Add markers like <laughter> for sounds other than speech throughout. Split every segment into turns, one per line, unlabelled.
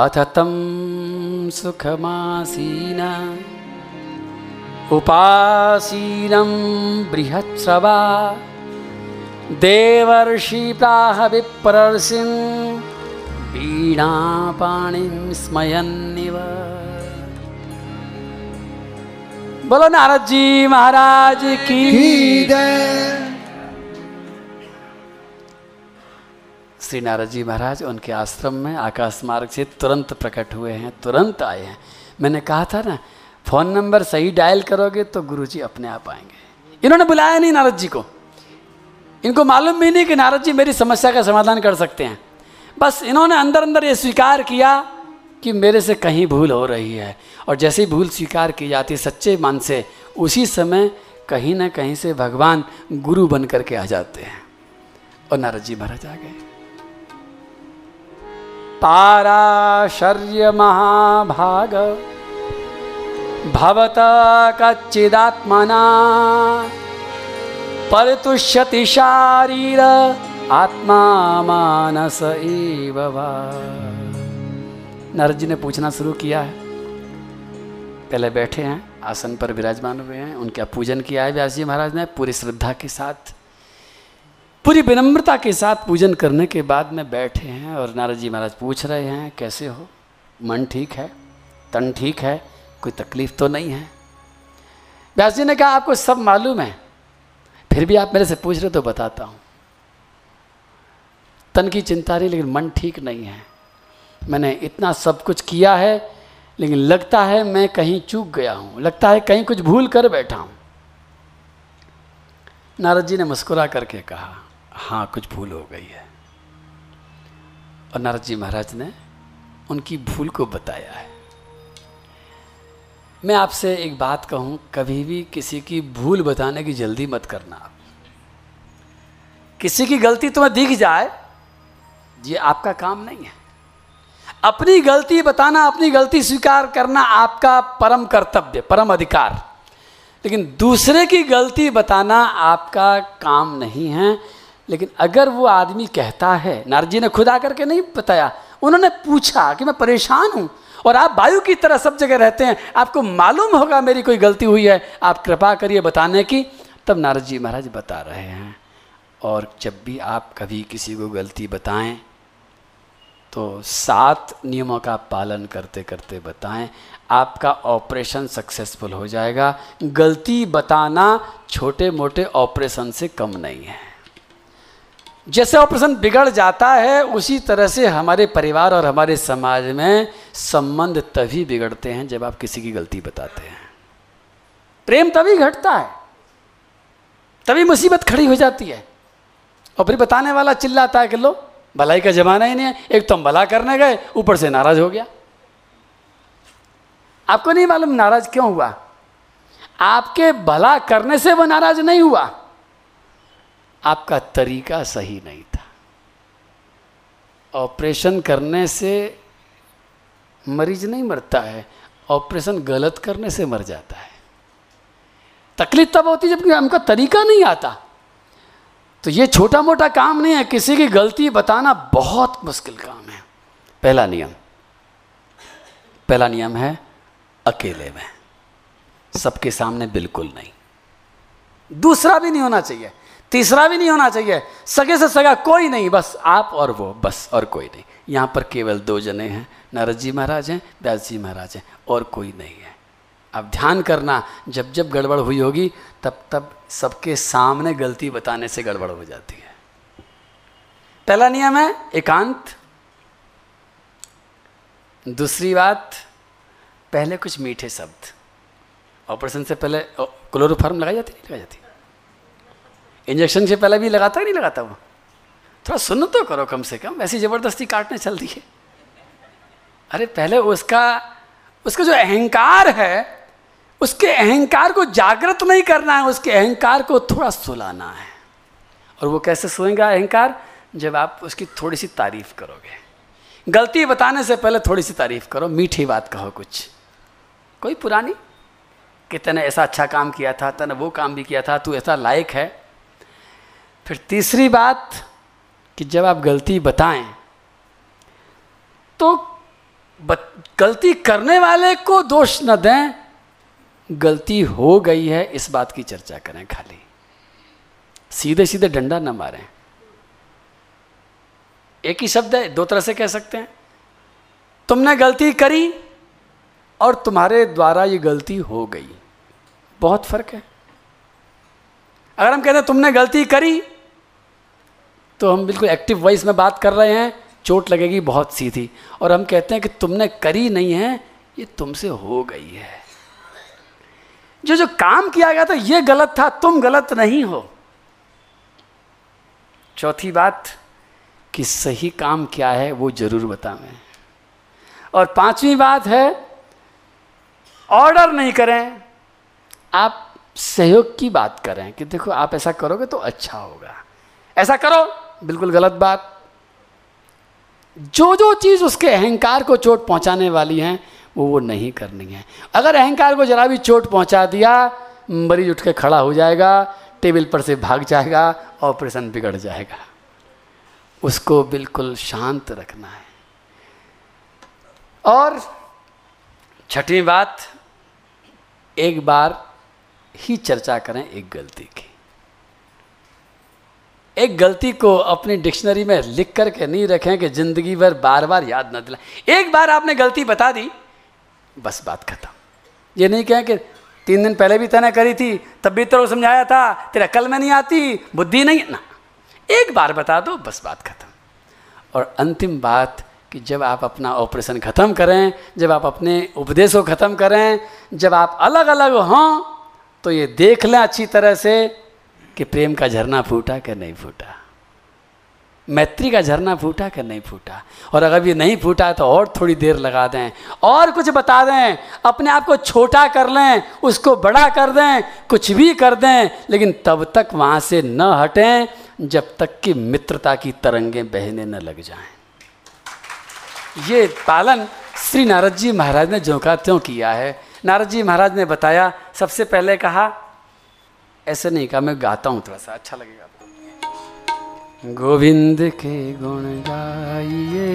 अथ तं सुखमासीना। उपासीनं बृहत्स्रवा देवर्षि प्राह विप्रर्षिन् वीणापाणिं स्मयन्निव। बोलो नारद जी महाराज की
की
श्री नारद जी महाराज उनके आश्रम में आकाश मार्ग से तुरंत प्रकट हुए हैं, तुरंत आए हैं। मैंने कहा था ना, फ़ोन नंबर सही डायल करोगे तो गुरु जी अपने आप आएँगे। इन्होंने बुलाया नहीं नारद जी को। इनको मालूम भी नहीं कि नारद जी मेरी समस्या का समाधान कर सकते हैं। बस इन्होंने अंदर अंदर ये स्वीकार किया कि मेरे से कहीं भूल हो रही है। और जैसे भूल स्वीकार की जाती सच्चे मन से, उसी समय कहीं ना कहीं से भगवान गुरु बन करके आ जाते हैं। और नारद जी महाराज आ गए। पाराशर्य महाभाग भवत कच्चिदात्मना परितुष्यति शारीर आत्मा मानस एव नारद जी ने पूछना शुरू किया है। पहले बैठे हैं, आसन पर विराजमान हुए हैं, उनका पूजन किया है व्यास जी महाराज ने पूरी श्रद्धा के साथ। पूरी विनम्रता के साथ पूजन करने के बाद में बैठे हैं और नारद जी महाराज पूछ रहे हैं, कैसे हो? मन ठीक है? तन ठीक है? कोई तकलीफ़ तो नहीं है? व्यास जी ने कहा, आपको सब मालूम है। फिर भी आप मेरे से पूछ रहे तो बताता हूँ। तन की चिंता नहीं लेकिन मन ठीक नहीं है। मैंने इतना सब कुछ किया है, लेकिन लगता है मैं कहीं चूक गया हूँ। लगता है कहीं कुछ भूल कर बैठा हूँ। नारद जी ने मुस्कुरा करके कहा हाँ कुछ भूल हो गई है। और नारद जी महाराज ने उनकी भूल को बताया है। मैं आपसे एक बात कहूँ, कभी भी किसी की भूल बताने की जल्दी मत करना आप। किसी की गलती तुम्हें दिख जाए, ये आपका काम नहीं है। अपनी गलती बताना, अपनी गलती स्वीकार करना आपका परम कर्तव्य, परम अधिकार। लेकिन दूसरे की गलती बताना आपका काम नहीं है। लेकिन अगर वो आदमी कहता है नारद जी ने खुद आकर के नहीं बताया, उन्होंने पूछा कि मैं परेशान हूँ और आप वायु की तरह सब जगह रहते हैं, आपको मालूम होगा मेरी कोई गलती हुई है, आप कृपा करिए बताने की। तब नारद जी महाराज बता रहे हैं, और जब भी आप कभी किसी को गलती बताएँ तो सात नियमों का पालन करते करते बताएँ, आपका ऑपरेशन सक्सेसफुल हो जाएगा। गलती बताना छोटे मोटे ऑपरेशन से कम नहीं है। जैसे ऑपरेशन बिगड़ जाता है, उसी तरह से हमारे परिवार और हमारे समाज में संबंध तभी बिगड़ते हैं जब आप किसी की गलती बताते हैं। प्रेम तभी घटता है, तभी मुसीबत खड़ी हो जाती है। और फिर बताने वाला चिल्लाता है कि लो, भलाई का जमाना ही नहीं है, एक तो हम भला करने गए, ऊपर से नाराज़ हो गया। आपको नहीं मालूम नाराज़ क्यों हुआ? आपके भला करने से वो नाराज़ नहीं हुआ। आपका तरीका सही नहीं था। ऑपरेशन करने से मरीज़ नहीं मरता है, ऑपरेशन गलत करने से मर जाता है। तकलीफ़ तब होती है जब हमका तरीका नहीं आता। तो ये छोटा मोटा काम नहीं है, किसी की गलती बताना बहुत मुश्किल काम है। पहला नियम। पहला नियम है, अकेले में। सबके सामने बिल्कुल नहीं। दूसरा भी नहीं होना चाहिए। तीसरा भी नहीं होना चाहिए। सगे से सगा कोई नहीं, बस आप और वो, बस और कोई नहीं। यहाँ पर केवल दो जने हैं, नारद जी महाराज हैं, व्यास जी महाराज हैं, और कोई नहीं है। अब ध्यान करना, जब जब गड़बड़ हुई होगी, तब तब सबके सामने गलती बताने से गड़बड़ हो जाती है। पहला नियम है, एकांत। दूसरी बात, पहले कुछ मीठे शब्द। ऑपरेशन से पहले क्लोरोफार्म लगाई जाती नहीं लगाई जाती। इंजेक्शन से पहले भी लगाता नहीं लगाता वो? थोड़ा सुन तो करो कम से कम, ऐसी ज़बरदस्ती काटने चल दी है अरे, पहले उसका उसका जो अहंकार है, उसके अहंकार को जागृत नहीं करना है, उसके अहंकार को थोड़ा सुलाना है। और वो कैसे सोएँगे अहंकार? जब आप उसकी थोड़ी सी तारीफ़ करोगे। गलती बताने से पहले थोड़ी सी तारीफ़ करो, मीठी बात कहो कुछ। कोई पुरानी? कि तने ऐसा अच्छा काम किया था, तने वो काम भी किया था, तू ऐसा लायक है फिर तीसरी बात कि जब आप गलती बताएँ तो बत, गलती करने वाले को दोष न दें गलती हो गई है इस बात की चर्चा करें खाली। सीधे सीधे डंडा न मारें। एक ही शब्द है दो तरह से कह सकते हैं। तुमने गलती करी और तुम्हारे द्वारा ये गलती हो गई। बहुत फ़र्क है। अगर हम कहते हैं तुमने गलती करी तो हम बिल्कुल एक्टिव वॉइस में बात कर रहे हैं। चोट लगेगी, बहुत सीधी। और हम कहते हैं कि तुमने करी नहीं है, ये तुमसे हो गई है। जो जो काम किया गया था, ये गलत था, तुम गलत नहीं हो। चौथी बात, कि सही काम क्या है, वो ज़रूर बता मैं और पांचवी बात है ऑर्डर नहीं करें। आप सहयोग की बात करें कि देखो, आप ऐसा करोगे तो अच्छा होगा। ऐसा करो। बिल्कुल गलत बात। जो जो चीज़ उसके अहंकार को चोट पहुँचाने वाली हैं, वो वो नहीं करनी है। अगर अहंकार को जरा भी चोट पहुँचा दिया, मरीज़ उठ के खड़ा हो जाएगा, टेबल पर से भाग जाएगा, ऑपरेशन बिगड़ जाएगा। उसको बिल्कुल शांत रखना है। और छठी बात, एक बार ही चर्चा करें एक गलती की। एक गलती को अपनी डिक्शनरी में लिख करके नहीं रखें कि ज़िंदगी भर बार बार याद न दिलाएँ। एक बार आपने गलती बता दी, बस बात खत्म। ये नहीं कहें कि तीन दिन पहले भी तैने करी थी, तब भी तो समझाया था, तेरा कल में नहीं आती, बुद्धि नहीं, ना। एक बार बता दो, बस बात खत्म। और अंतिम बात कि जब आप अपना ऑपरेशन ख़त्म करें, जब आप अपने उपदेश को ख़त्म करें, जब आप अलग अलग हों तो ये देख लें अच्छी तरह से कि प्रेम का झरना फूटा कि नहीं फूटा? मैत्री का झरना फूटा कि नहीं फूटा? और अगर ये नहीं फूटा तो और थोड़ी देर लगा दें, और कुछ बता दें, अपने आप को छोटा कर लें, उसको बड़ा कर दें, कुछ भी कर दें, लेकिन तब तक वहाँ से न हटें, जब तक कि मित्रता की तरंगें बहने न लग जाएँ। ये पालन श्री नारद जी महाराज ने जो का किया है। नारद जी महाराज ने बताया, सबसे पहले कहा ऐसे नहीं कहा, मैं गाता हूँ थोड़ा सा अच्छा लगेगा गोविंद के गुण गाइए,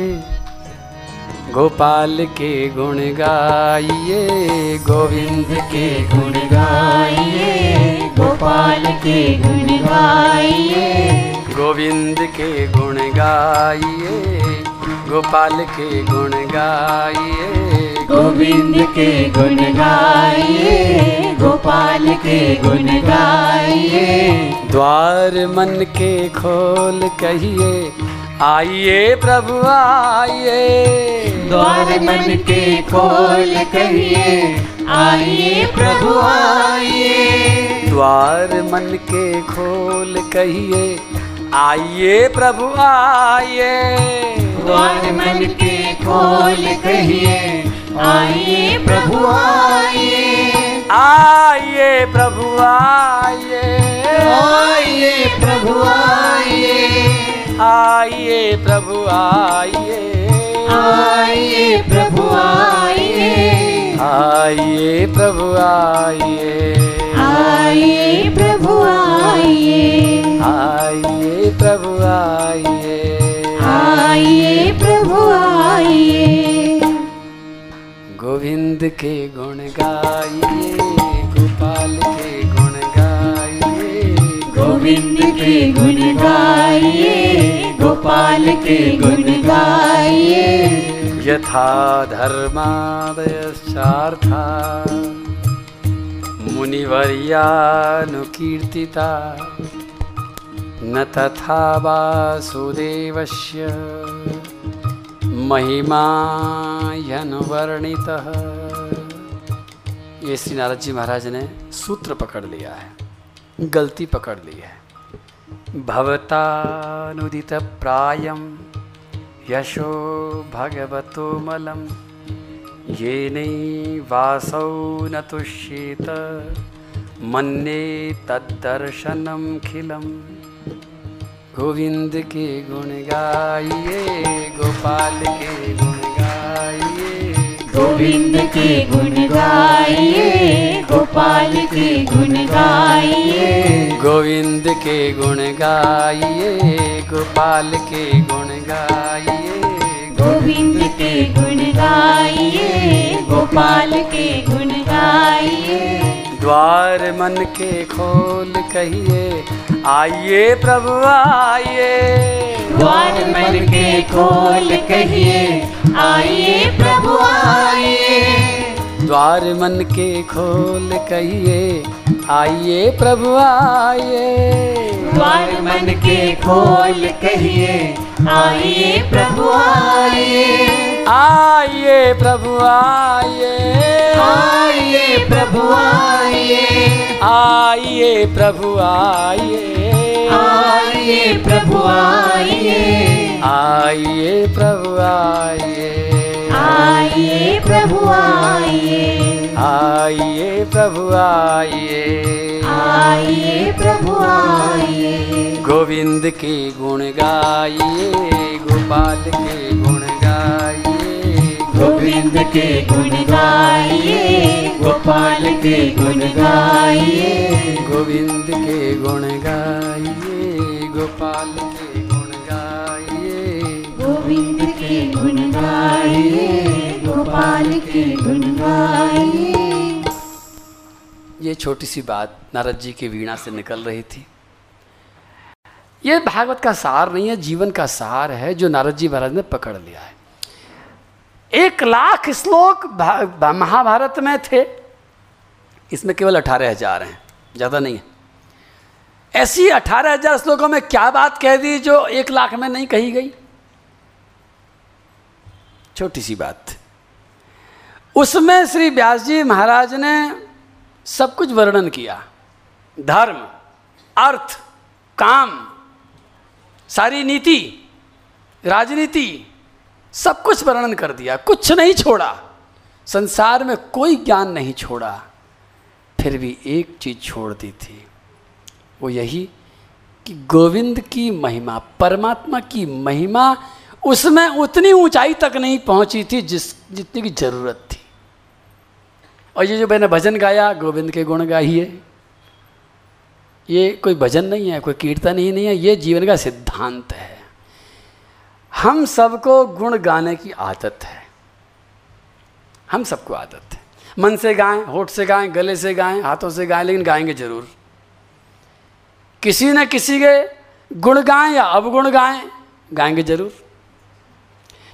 गोपाल के गुण गाइए, गोविंद के गुण गाइए,
गोपाल के गुण गाइए,
गोविंद के गुण गाइए, गोपाल के गुण गाइए।
गोविंद के गुण गाइए गोपाल के गुण गाइए।
द्वार मन के खोल कहिए आइए प्रभु आइए।
द्वार मन के खोल कहिए आइए प्रभु आइए।
द्वार मन के खोल कहिए आइए प्रभु आइए।
द्वार मन के खोल कहिए आइए प्रभु आइए।
आइए प्रभु आइए।
आइए प्रभु आइए।
आइए प्रभु आइए।
आइए प्रभु आइए।
आइए प्रभु आइए।
आइए प्रभु आइए।
आइए प्रभु आइए।
आइए प्रभु आइए।
गोविंद के गुण गाइए गोपाल के गुण गाइए
गोविंद के गुण गाइए गोपाल के गुण गाइए।
यथा धर्मादयश्चार्था मुनिवर्यानुकीर्तिता न तथा वासुदेवस्य। महिमा वर्णितः ये श्री नारद जी महाराज ने सूत्र पकड़ लिया है, गलती पकड़ ली है। भवतानुदित प्रायम यशो भगवतो मलम, ये वासौ न तुष्येत, मन्ये तद्दर्शनम खिलम। गोविंद के गुण गाइए गोपाल के गुण गाइए।
गोविंद के गुण गाइए गोपाल के गुण गाइए।
गोविंद के गुण गाइए गोपाल के गुण गाइए।
गोविंद के गुण गाइए गोपाल के गुण गाइए।
द्वार मन के खोल कहिए आइए प्रभु आइए।
द्वार मन के खोल कहिए आइए प्रभु आइए।
द्वार मन के खोल कहिए आइए प्रभु आइए।
द्वार मन के खोल कहिए आइए प्रभु आइए।
आइए प्रभु आइए।
आइए प्रभु आइए।
आइए प्रभु आइए।
आइए प्रभु आइए।
आइए प्रभु आइए।
आइए प्रभु आइए।
आइए प्रभु आइए।
आइए प्रभु आइए।
गोविंद के गुण गाइए गोपाल के गुण गाइए।
गोविंद के गुण गाइए गोपाल के गुण गाइए।
गोविंद के गुण गाइए गोपाल के गुण गाइए।
गोविंद के गुण गाइए गोपाल के गुण गाइए।
ये छोटी सी बात नारद जी की वीणा से निकल रही थी। ये भागवत का सार नहीं है जीवन का सार है जो नारद जी महाराज ने पकड़ लिया है। एक लाख श्लोक महाभारत में थे। इसमें केवल अठारह हज़ार हैं, ज़्यादा नहीं है। ऐसी अठारह हज़ार श्लोकों में क्या बात कह दी जो एक लाख में नहीं कही गई? छोटी सी बात। उसमें श्री व्यास जी महाराज ने सब कुछ वर्णन किया। धर्म, अर्थ, काम, सारी नीति, राजनीति सब कुछ वर्णन कर दिया, कुछ नहीं छोड़ा। संसार में कोई ज्ञान नहीं छोड़ा, फिर भी एक चीज़ छोड़ दी थी। वो यही कि गोविंद की महिमा, परमात्मा की महिमा उसमें उतनी ऊंचाई तक नहीं पहुँची थी जिस, जितनी की ज़रूरत थी। और ये जो मैंने भजन गाया, गोविंद के गुण गाइए। ये कोई भजन नहीं है, कोई कीर्तन ही नहीं है, ये जीवन का सिद्धांत है। हम सबको गुण गाने की आदत है। हम सबको आदत है। मन से गाएँ, होठ से गाएँ, गले से गाएँ, हाथों से गाएँ, लेकिन गाएँगे ज़रूर। किसी न किसी के गुण गाएँ या अवगुण गाएँ, गाएँगे ज़रूर।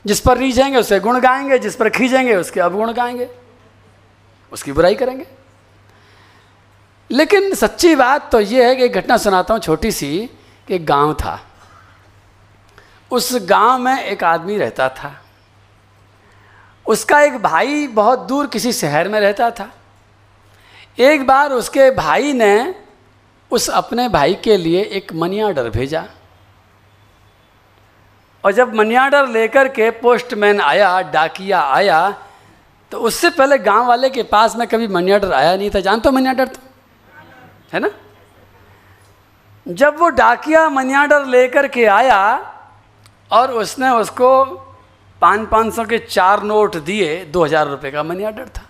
जिस पर रीझेंगे उसके गुण गाएँगे। जिस पर खींचेंगे, उसके अवगुण गाएँगे। उसकी बुराई करेंगे। लेकिन सच्ची बात तो ये है कि एक घटना सुनाता हूँ छोटी सी, कि गाँव था। उस गाँव में एक आदमी रहता था। उसका एक भाई बहुत दूर किसी शहर में रहता था। एक बार उसके भाई ने उस अपने भाई के लिए एक मनी ऑर्डर भेजा। और जब मनी ऑर्डर लेकर के पोस्टमैन आया, डाकिया आया तो उससे पहले गाँव वाले के पास में कभी मनी ऑर्डर आया नहीं था। जानते हो मनी ऑर्डर तो? है ना? जब वो डाकिया मनी ऑर्डर लेकर के आया और उसने उसको पाँच पाँच सौ के चार नोट दिए, दो हज़ार रुपये का मनी ऑर्डर था।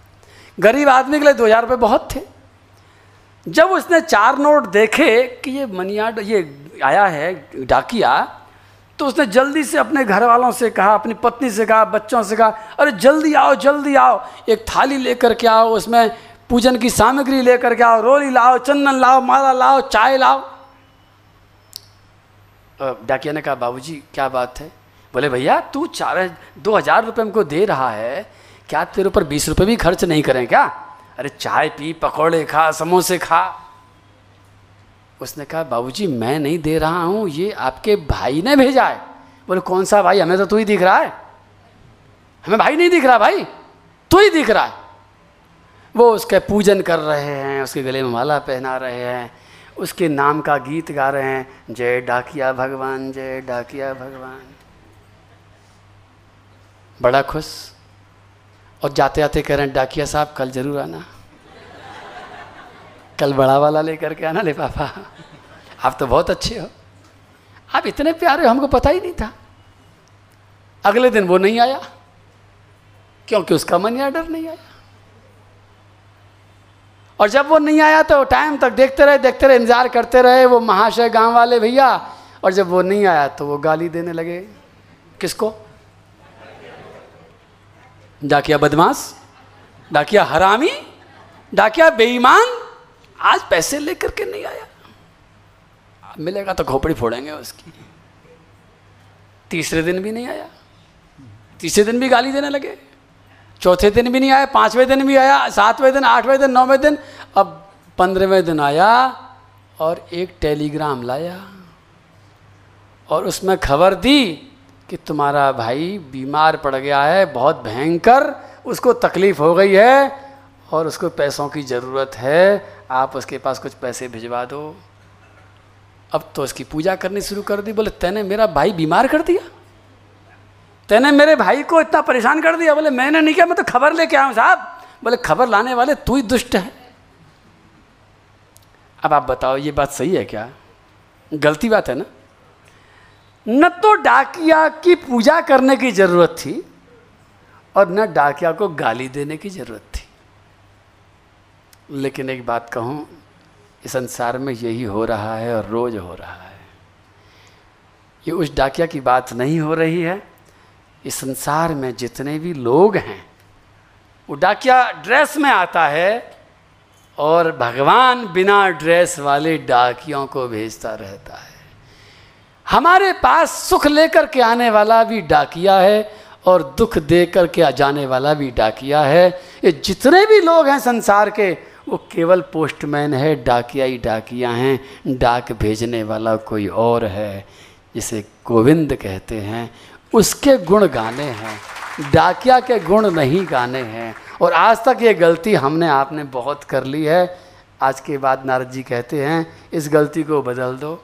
गरीब आदमी के लिए दो हज़ार रुपये बहुत थे। जब उसने चार नोट देखे कि ये मनी ऑर्डर ये आया है डाकिया तो उसने जल्दी से अपने घर वालों से कहा, अपनी पत्नी से कहा, बच्चों से कहा, अरे जल्दी आओ जल्दी आओ। एक थाली लेकर के आओ, उसमें पूजन की सामग्री लेकर के आओ, रोली लाओ, चंदन लाओ, माला लाओ, चाय लाओ। डाकिया ने कहा, बाबूजी, क्या बात है? बोले, भैया, तू चार, दो हज़ार रुपये हमको दे रहा है। क्या तेरे ऊपर बीस रुपये भी खर्च नहीं करें क्या? अरे, चाय पी, पकौड़े खा, समोसे खा। उसने कहा, बाबूजी, मैं नहीं दे रहा हूँ, ये आपके भाई ने भेजा है। बोले, कौन सा भाई? हमें तो तू ही दिख रहा है। हमें भाई नहीं दिख रहा भाई, तू ही दिख रहा है। वो उसके पूजन कर रहे हैं, उसके गले में माला पहना रहे हैं। उसके नाम का गीत गा रहे हैं, जय डाकिया भगवान, जय डाकिया भगवान। बड़ा खुश। और जाते जाते कह रहे हैं, डाकिया साहब, कल ज़रूर आना। कल बड़ा वाला लेकर के आना ले पापा। आप तो बहुत अच्छे हो। आप इतने प्यारे हो, हमको पता ही नहीं था। अगले दिन वो नहीं आया, क्योंकि उसका मन या डर नहीं आया। और जब वो नहीं आया तो टाइम तक देखते रहे देखते रहे, इंतज़ार करते रहे, वो महाशय गाँव वाले भैया, और जब वो नहीं आया तो वो गाली देने लगे। किसको? डाकिया बदमाश, डाकिया हरामी, डाकिया बेईमान, आज पैसे लेकर के नहीं आया। मिलेगा तो खोपड़ी फोड़ेंगे उसकी। तीसरे दिन भी नहीं आया। तीसरे दिन भी गाली देने लगे। चौथे दिन भी नहीं आया, पाँचवें दिन भी आया, सातवें दिन, आठवें दिन, नौवें दिन, अब पंद्रहवें दिन आया और एक टेलीग्राम लाया और उसमें खबर दी कि तुम्हारा भाई बीमार पड़ गया है, बहुत भयंकर, उसको तकलीफ़ हो गई है और उसको पैसों की ज़रूरत है, आप उसके पास कुछ पैसे भिजवा दो। अब तो उसकी पूजा करनी शुरू कर दी, बोले, तैने मेरा भाई बीमार कर दिया? तैने मेरे भाई को इतना परेशान कर दिया? बोले, मैंने नहीं किया, मैं तो खबर लेके आऊँ साहब। बोले, खबर लाने वाले तू ही दुष्ट है। अब आप बताओ, ये बात सही है क्या? गलती बात है ना? न तो डाकिया की पूजा करने की ज़रूरत थी और न डाकिया को गाली देने की ज़रूरत थी। लेकिन एक बात कहूँ, इस संसार में यही हो रहा है और रोज हो रहा है। ये उस डाकिया की बात नहीं हो रही है इस संसार में जितने भी लोग हैं, वो डाकिया ड्रेस में आता है और भगवान बिना ड्रेस वाले डाकियों को भेजता रहता है। हमारे पास सुख लेकर के आने वाला भी डाकिया है और दुख दे कर के जाने वाला भी डाकिया है। ये जितने भी लोग हैं संसार के, वो केवल पोस्टमैन है, डाकिया ही डाकिया हैं, डाक भेजने वाला कोई और है, जिसे गोविंद कहते हैं। उसके गुण गाने हैं। डाकिया के गुण नहीं गाने हैं। और आज तक ये गलती हमने आपने बहुत कर ली है। आज के बाद नारद जी कहते हैं, इस गलती को बदल दो।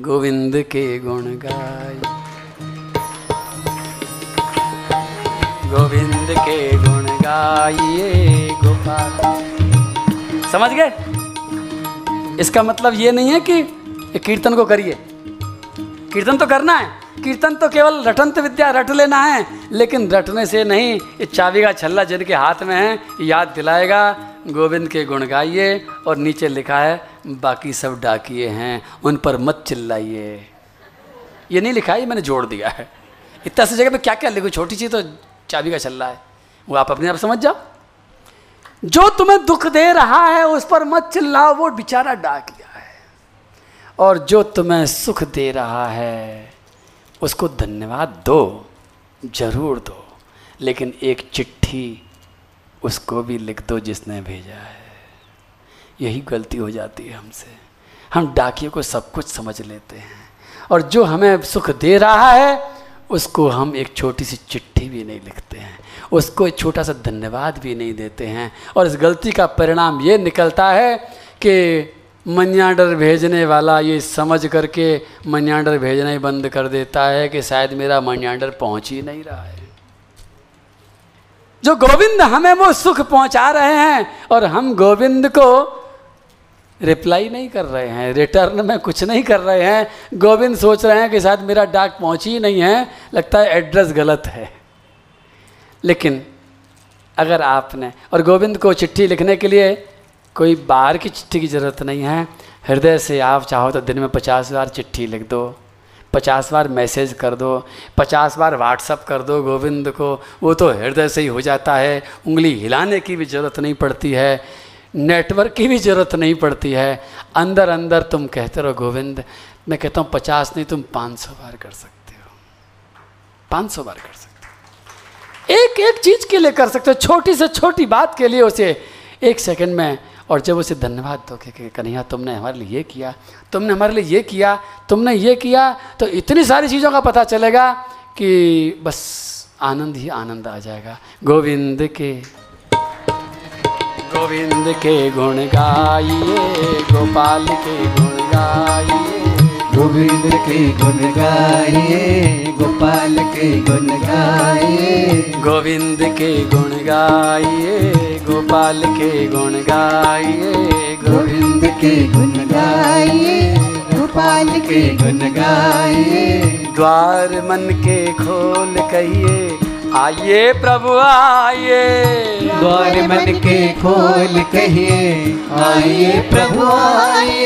गोविंद के गुण गाय गोविंद के गुण गाइए गोपाल। समझ गए? इसका मतलब ये नहीं है कि कीर्तन को करिए। कीर्तन तो करना है। कीर्तन तो केवल रटंत विद्या, रट लेना है, लेकिन रटने से नहीं, ये चाबी का छल्ला जिनके हाथ में है, याद दिलाएगा, गोविंद के गुण गाइए, और नीचे लिखा है, बाकी सब डाकिए हैं, उन पर मत चिल्लाइए। ये नहीं लिखा है मैंने जोड़ दिया है। इतना सी जगह पे क्या क्या लिखो, छोटी चीज़ तो चाबी का छल्ला है। वो आप अपने आप समझ जाओ। जो तुम्हें दुख दे रहा है, उस पर मत चिल्लाओ, वो बेचारा डाक और जो तुम्हें सुख दे रहा है, उसको धन्यवाद दो, ज़रूर दो। लेकिन एक चिट्ठी उसको भी लिख दो जिसने भेजा है। यही गलती हो जाती है हमसे। हम डाकिए को सब कुछ समझ लेते हैं। और जो हमें सुख दे रहा है, उसको हम एक छोटी सी चिट्ठी भी नहीं लिखते हैं। उसको एक छोटा सा धन्यवाद भी नहीं देते हैं। और इस गलती का परिणाम ये निकलता है कि मनियाडर भेजने वाला ये समझ करके मनियाडर भेजना ही बंद कर देता है कि शायद मेरा मनियाडर पहुँच ही नहीं रहा है। जो गोविंद हमें वो सुख पहुँचा रहे हैं और हम गोविंद को रिप्लाई नहीं कर रहे हैं, रिटर्न में कुछ नहीं कर रहे हैं। गोविंद सोच रहे हैं कि शायद मेरा डाक पहुँची ही नहीं है, लगता है एड्रेस गलत है। लेकिन अगर आपने, और गोविंद को चिट्ठी लिखने के लिए कोई बाहर की चिट्ठी की ज़रूरत नहीं है। हृदय से आप चाहो तो दिन में पचास बार चिट्ठी लिख दो, पचास बार मैसेज कर दो, पचास बार व्हाट्सअप कर दो गोविंद को। वो तो हृदय से ही हो जाता है। उंगली हिलाने की भी ज़रूरत नहीं पड़ती है, नेटवर्क की भी ज़रूरत नहीं पड़ती है। अंदर अंदर तुम कहते रहो, गोविंद, मैं कहता हूँ पचास नहीं, तुम पाँच सौ बार कर सकते हो। पाँच सौ बार कर सकते हो। एक एक चीज़ के लिए कर सकते हो। छोटी से छोटी बात के लिए उसे एक सेकंड में और जब उसे धन्यवाद दो कि कन्हैया तुमने हमारे लिए ये किया तुमने हमारे लिए ये किया तुमने ये किया तो इतनी सारी चीज़ों का पता चलेगा कि बस आनंद ही आनंद आ जाएगा। गोविंद के गोविंद के गुण गाइए गोपाल के गुण गाइए।
गोविंद के गुण गाइए गोपाल के गुण गाइए।
गोविंद के गुण गाइए गोपाल के गुण गाइए,
गोविंद के गुण गाइए, गोपाल के गुण गाइए।
द्वार मन के खोल कहिए, आइए प्रभु, आइए।
द्वार मन के खोल कहिए, आइए प्रभु, आइए।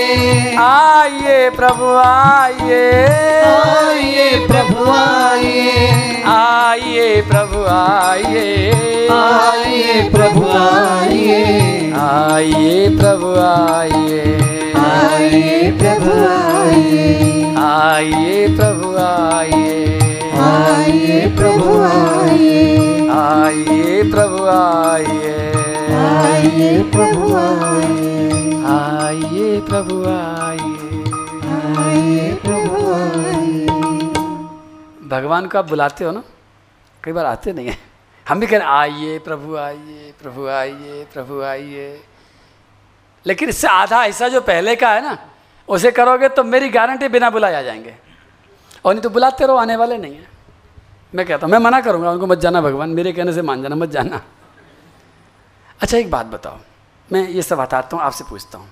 आइए प्रभु आइए।
आइए प्रभु आइए।
आइए प्रभु आइए।
आइए प्रभु आइए।
आइए प्रभु आइए।
आइए प्रभु आइए।
आइए प्रभु आइए।
आइए प्रभु आइए।
आइए प्रभु आइए।
आइए प्रभु आइए।
आइए प्रभु आइए।
आइए प्रभु आइए।
भगवान को आप बुलाते हो ना? कई बार आते नहीं है। हम भी कह रहे आइए प्रभु आइए प्रभु आइए प्रभु आइए। लेकिन इससे आधा हिस्सा जो पहले का है ना उसे करोगे तो मेरी गारंटी बिना बुलाए आ जाएँगे। और नहीं तो बुलाते रहो आने वाले नहीं हैं। मैं कहता हूँ मैं मना करूँगा उनको मत जाना भगवान मेरे कहने से मान जाना मत जाना। अच्छा एक बात बताओ। मैं ये सब हटाता हूँ, आपसे पूछता हूँ।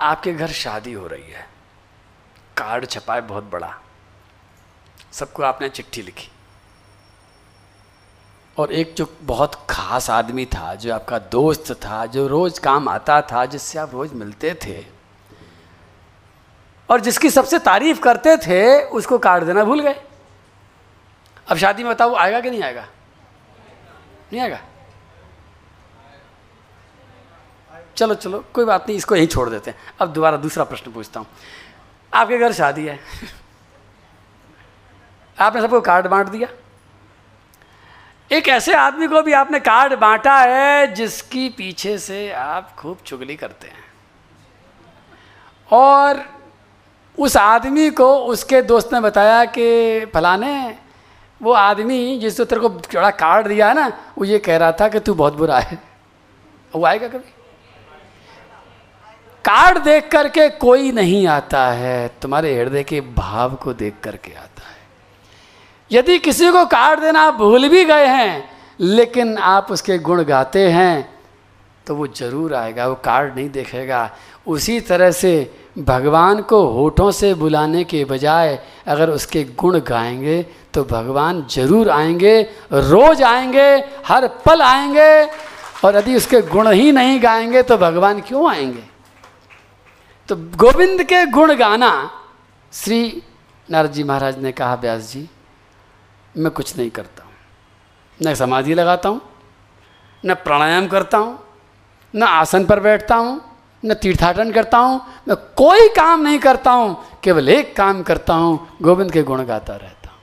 आपके घर शादी हो रही है। कार्ड छपाए बहुत बड़ा। सबको आपने चिट्ठी लिखी। और एक जो बहुत खास आदमी था, जो आपका दोस्त था, जो रोज काम आता था, जिससे आप रोज मिलते थे, और जिसकी सबसे तारीफ़ करते थे, उसको कार्ड देना भूल गए। अब शादी में बताओ, आएगा कि नहीं आएगा? नहीं आएगा। चलो चलो, कोई बात नहीं, इसको यहीं छोड़ देते हैं। अब दोबारा दूसरा प्रश्न पूछता हूँ। आपके घर शादी है? <laughs> आपने सबको कार्ड बांट दिया? एक ऐसे आदमी को भी आपने कार्ड बांटा है, जिसकी पीछे से आप खूब चुगली करते हैं। और उस आदमी को उसके दोस्त ने बताया कि फलाने, वो आदमी जिसने तेरे को बड़ा कार्ड दिया है ना, वो ये कह रहा था कि तू बहुत बुरा है। वो आएगा कभी? कार्ड देख करके कोई नहीं आता है, तुम्हारे हृदय के भाव को देख करके आता है। यदि किसी को कार्ड देना आप भूल भी गए हैं, लेकिन आप उसके गुण गाते हैं तो वो ज़रूर आएगा, वो कार्ड नहीं देखेगा। उसी तरह से भगवान को होठों से बुलाने के बजाय अगर उसके गुण गाएँगे तो भगवान ज़रूर आएँगे, रोज आएँगे, हर पल आएँगे, और यदि उसके गुण ही नहीं गाएँगे तो भगवान क्यों आएँगे? तो गोविंद के गुण गाना, श्री नारद जी महाराज ने कहा, व्यास जी, मैं कुछ नहीं करता हूँ। न समाधि लगाता हूँ, न प्राणायाम करता हूँ, न आसन पर बैठता हूँ, न तीर्थाटन करता हूँ, मैं कोई काम नहीं करता हूँ, केवल एक काम करता हूँ, गोविंद के गुण गाता रहता हूँ।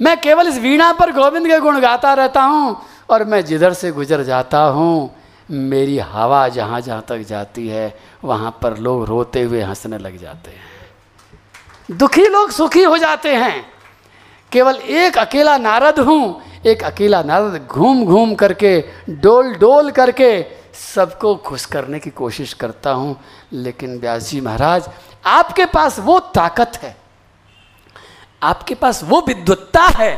मैं केवल इस वीणा पर गोविंद के गुण गाता रहता हूँ और मैं जिधर से गुजर जाता हूँ, मेरी हवा जहाँ जहाँ तक जाती है वहाँ पर लोग रोते हुए हंसने लग जाते हैं। दुखी लोग सुखी हो जाते हैं। केवल एक अकेला नारद हूँ, एक अकेला नारद घूम घूम करके, डोल डोल करके सबको खुश करने की कोशिश करता हूँ। लेकिन व्यास जी महाराज, आपके पास वो ताकत है, आपके पास वो विद्वत्ता है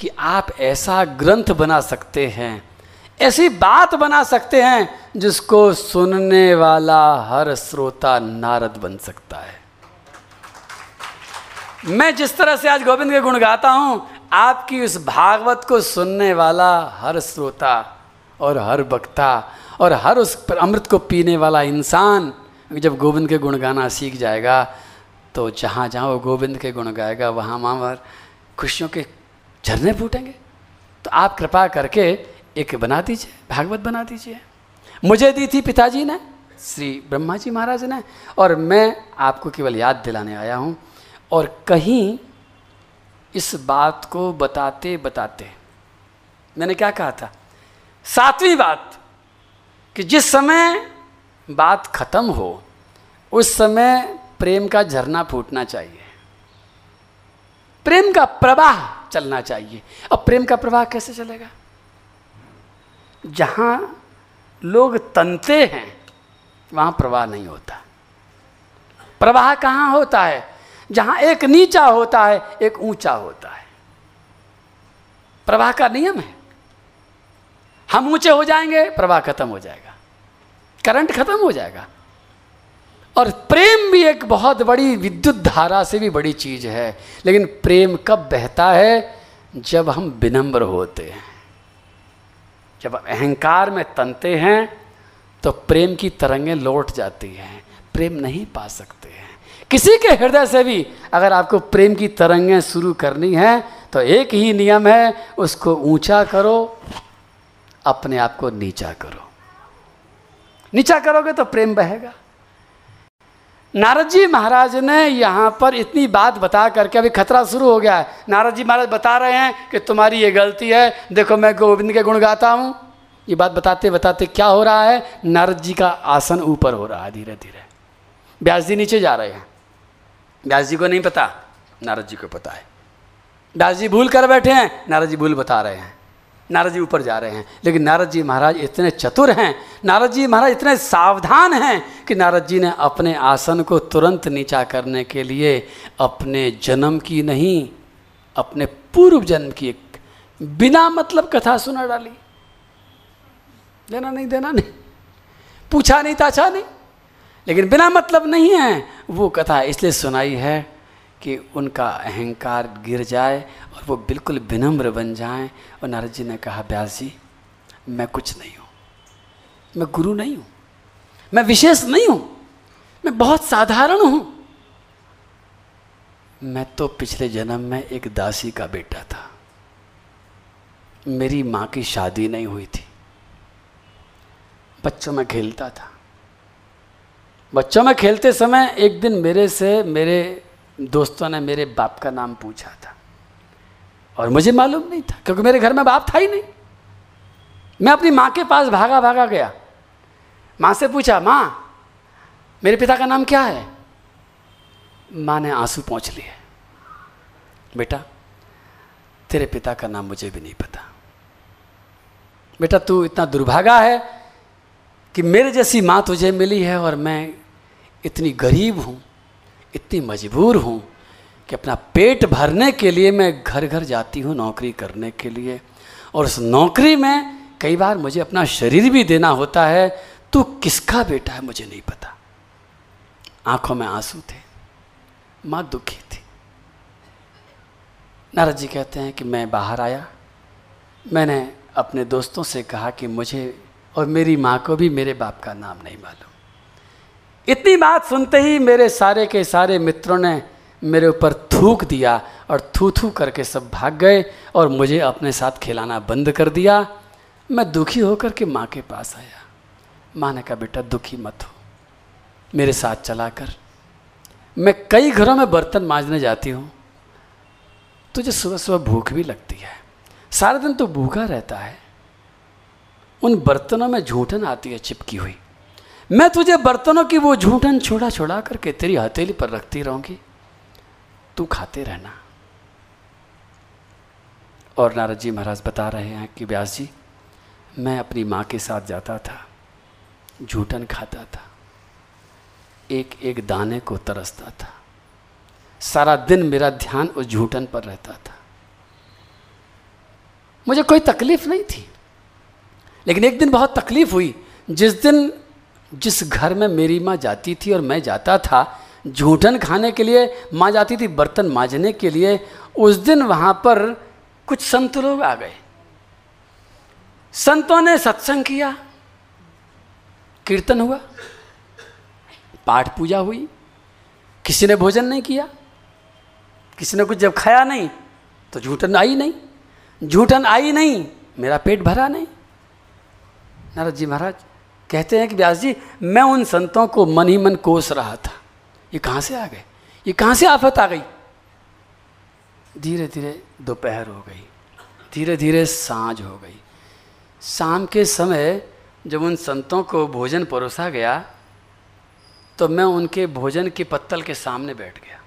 कि आप ऐसा ग्रंथ बना सकते हैं ऐसी बात बना सकते हैं जिसको सुनने वाला हर श्रोता नारद बन सकता है। मैं जिस तरह से आज गोविंद के गुण गाता हूँ, आपकी उस भागवत को सुनने वाला हर श्रोता और हर वक्ता और हर उस अमृत को पीने वाला इंसान जब गोविंद के गुण गाना सीख जाएगा तो जहाँ जहाँ वो गोविंद के गुण गाएगा, वहाँ वहाँ खुशियों के झरने फूटेंगे। तो आप कृपा करके एक बना दीजिए, भागवत बना दीजिए। मुझे दी थी पिताजी ने, श्री ब्रह्मा जी महाराज ने, और मैं आपको केवल याद दिलाने आया हूँ। और कहीं इस बात को बताते बताते, मैंने क्या कहा था? सातवीं बात, कि जिस समय बात खत्म हो, उस समय प्रेम का झरना फूटना चाहिए। प्रेम का प्रवाह चलना चाहिए। अब प्रेम का प्रवाह कैसे चलेगा? जहाँ लोग तनते हैं, वहाँ प्रवाह नहीं होता। प्रवाह कहाँ होता है? जहाँ एक नीचा होता है, एक ऊँचा होता है। प्रवाह का नियम है। हम ऊँचे हो जाएँगे, प्रवाह खत्म हो जाएगा। करंट खत्म हो जाएगा। और प्रेम भी एक बहुत बड़ी विद्युत धारा से भी बड़ी चीज़ है, लेकिन प्रेम कब बहता है? जब हम विनम्र होते हैं। जब अहंकार में तनते हैं तो प्रेम की तरंगें लौट जाती हैं। प्रेम नहीं पा सकते हैं। किसी के हृदय से भी अगर आपको प्रेम की तरंगें शुरू करनी है तो एक ही नियम है, उसको ऊँचा करो, अपने आप को नीचा करो। नीचा करोगे तो प्रेम बहेगा। नारद जी महाराज ने यहाँ पर इतनी बात बता करके अभी खतरा शुरू हो गया है। नारद जी महाराज बता रहे हैं कि तुम्हारी ये गलती है। देखो, मैं गोविंद के गुण गाता हूँ। ये बात बताते बताते क्या हो रहा है? नारद जी का आसन ऊपर हो रहा है धीरे धीरे। व्यास जी नीचे जा रहे हैं। व्यास जी को नहीं पता? नारद जी को पता है। व्यास जी भूल कर बैठे हैं। नारद जी भूल बता रहे हैं। नारद जी ऊपर जा रहे हैं। लेकिन नारद जी महाराज इतने चतुर हैं, नारद जी महाराज इतने सावधान हैं कि नारद जी ने अपने आसन को तुरंत नीचा करने के लिए अपने जन्म की नहीं, अपने पूर्व जन्म की एक बिना मतलब कथा सुना डाली। देना नहीं देना नहीं। पूछा नहीं, ताछा नहीं। लेकिन बिना मतलब नहीं है, वो कथा इसलिए सुनाई है कि उनका अहंकार गिर जाए और वो बिल्कुल विनम्र बन जाएँ। और नारद जी ने कहा व्यास जी, मैं कुछ नहीं हूँ। मैं गुरु नहीं हूँ। मैं विशेष नहीं हूँ। मैं बहुत साधारण हूँ। मैं तो पिछले जन्म में एक दासी का बेटा था। मेरी माँ की शादी नहीं हुई थी। बच्चों में खेलता था। बच्चों में खेलते समय एक दिन मेरे से मेरे दोस्तों ने मेरे बाप का नाम पूछा था। और मुझे मालूम नहीं था, क्योंकि मेरे घर में बाप था ही नहीं। मैं अपनी माँ के पास भागा भागा गया। माँ से पूछा, माँ, मेरे पिता का नाम क्या है? माँ ने आँसू पहुँच लिए। बेटा, तेरे पिता का नाम मुझे भी नहीं पता। बेटा, तू इतना दुर्भागा है कि मेरे जैसी माँ तुझे मिली है और मैं इतनी गरीब हूँ। इतनी मजबूर हूँ कि अपना पेट भरने के लिए मैं घर घर जाती हूँ नौकरी करने के लिए। और उस नौकरी में कई बार मुझे अपना शरीर भी देना होता है, तू किसका बेटा है मुझे नहीं पता। आँखों में आँसू थे, माँ दुखी थी। नारद जी कहते हैं कि मैं बाहर आया। मैंने अपने दोस्तों से कहा कि मुझे और मेरी माँ को भी मेरे बाप का नाम नहीं मालूम। इतनी बात सुनते ही मेरे सारे के सारे मित्रों ने मेरे ऊपर थूक दिया और थू थू करके सब भाग गए और मुझे अपने साथ खिलाना बंद कर दिया। मैं दुखी होकर के माँ के पास आया। माँ ने कहा, बेटा, दुखी मत हो। मेरे साथ चला कर। मैं कई घरों में बर्तन मांजने जाती हूँ। तुझे सुबह सुबह भूख भी लगती है। सारा दिन तो भूखा रहता है। उन बर्तनों में झूठन आती है, चिपकी हुई। मैं तुझे बर्तनों की वो झूठन छोड़ा छोड़ा करके तेरी हथेली पर रखती रहूँगी। तू खाते रहना। और नारद जी महाराज बता रहे हैं कि व्यास जी, मैं अपनी माँ के साथ जाता था, झूठन खाता था एक एक दाने को तरसता था, सारा दिन मेरा ध्यान उस झूठन पर रहता था। मुझे कोई तकलीफ़ नहीं थी, लेकिन एक दिन बहुत तकलीफ़ हुई, जिस दिन जिस घर में मेरी माँ जाती थी और मैं जाता था, झूठन खाने के लिए माँ जाती थी, बर्तन मांजने के लिए, उस दिन वहाँ पर कुछ संत लोग आ गए। संतों ने सत्संग किया। कीर्तन हुआ। पाठ पूजा हुई। किसी ने भोजन नहीं किया। किसी ने कुछ जब खाया नहीं तो झूठन आई नहीं। झूठन आई नहीं, मेरा पेट भरा नहीं। नारद जी महाराज कहते हैं कि व्यास जी, मैं उन संतों को मन ही मन कोस रहा था। ये कहाँ से आ गए? ये कहाँ से आफत आ गई? धीरे धीरे दोपहर हो गई। धीरे धीरे साँझ हो गई। शाम के समय जब उन संतों को भोजन परोसा गया तो मैं उनके भोजन के पत्तल के सामने बैठ गया।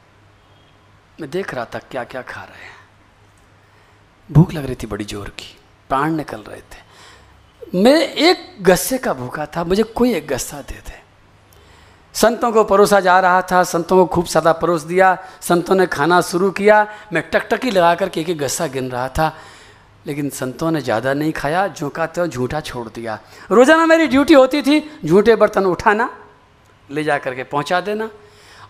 मैं देख रहा था क्या क्या खा रहे हैं। भूख लग रही थी बड़ी ज़ोर की। प्राण निकल रहे थे। मैं एक गस्से का भूखा था, मुझे कोई एक गस्सा दे दे। संतों को परोसा जा रहा था, संतों को खूब सादा परोस दिया, संतों ने खाना शुरू किया, मैं टकटकी लगा कर के एक गस्सा गिन रहा था। लेकिन संतों ने ज़्यादा नहीं खाया जो का तो झूठा छोड़ दिया। रोज़ाना मेरी ड्यूटी होती थी, झूठे बर्तन उठाना, ले जा करके पहुँचा देना।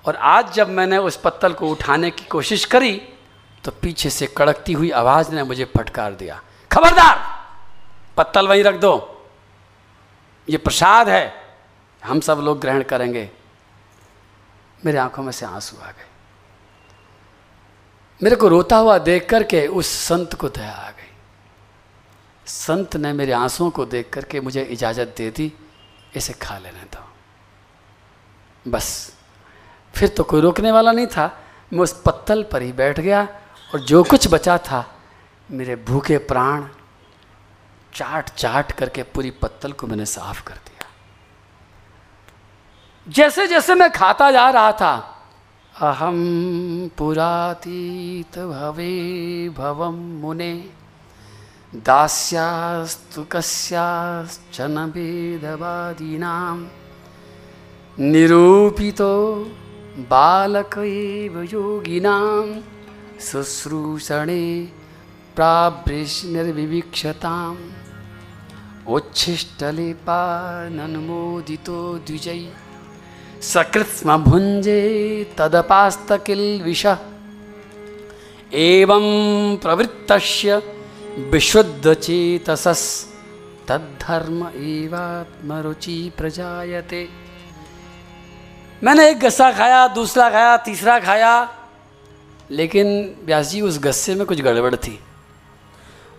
और आज जब मैंने उस पत्तल को उठाने की कोशिश करी तो पीछे से कड़कती हुई आवाज़ ने मुझे फटकार दिया, खबरदार! पत्तल वहीं रख दो। ये प्रसाद है। हम सब लोग ग्रहण करेंगे। मेरे आँखों में से आँसू आ गए। मेरे को रोता हुआ देख करके उस संत को दया आ गई। संत ने मेरे आंसुओं को देख करके मुझे इजाज़त दे दी। इसे खा लेने दो। बस। फिर तो कोई रोकने वाला नहीं था। मैं उस पत्तल पर ही बैठ गया और जो कुछ बचा था, मेरे भूखे प्राण चाट चाट करके पूरी पत्तल को मैंने साफ़ कर दिया। जैसे जैसे मैं खाता जा रहा था, अहम पुरातीत भवे भवम मुने, दास्यास्तु कस्याश्चन भेदवादीनां, निरूपितो बालक एव योगिनां, शुश्रूषणे प्रावृष्निर्विवीक्षताम् उच्छिष्टलेपाननुमोदितो द्विजै। सकृत्स्म भुञ्जे तदपास्तकिल्विषः। एवं प्रवृत्तस्य विशुद्धचेतसस् तद्धर्म एवात्मरुचि प्रजायते। मैंने एक गस्सा खाया, दूसरा खाया, तीसरा खाया, लेकिन व्यास जी, उस गस्से में कुछ गड़बड़ थी।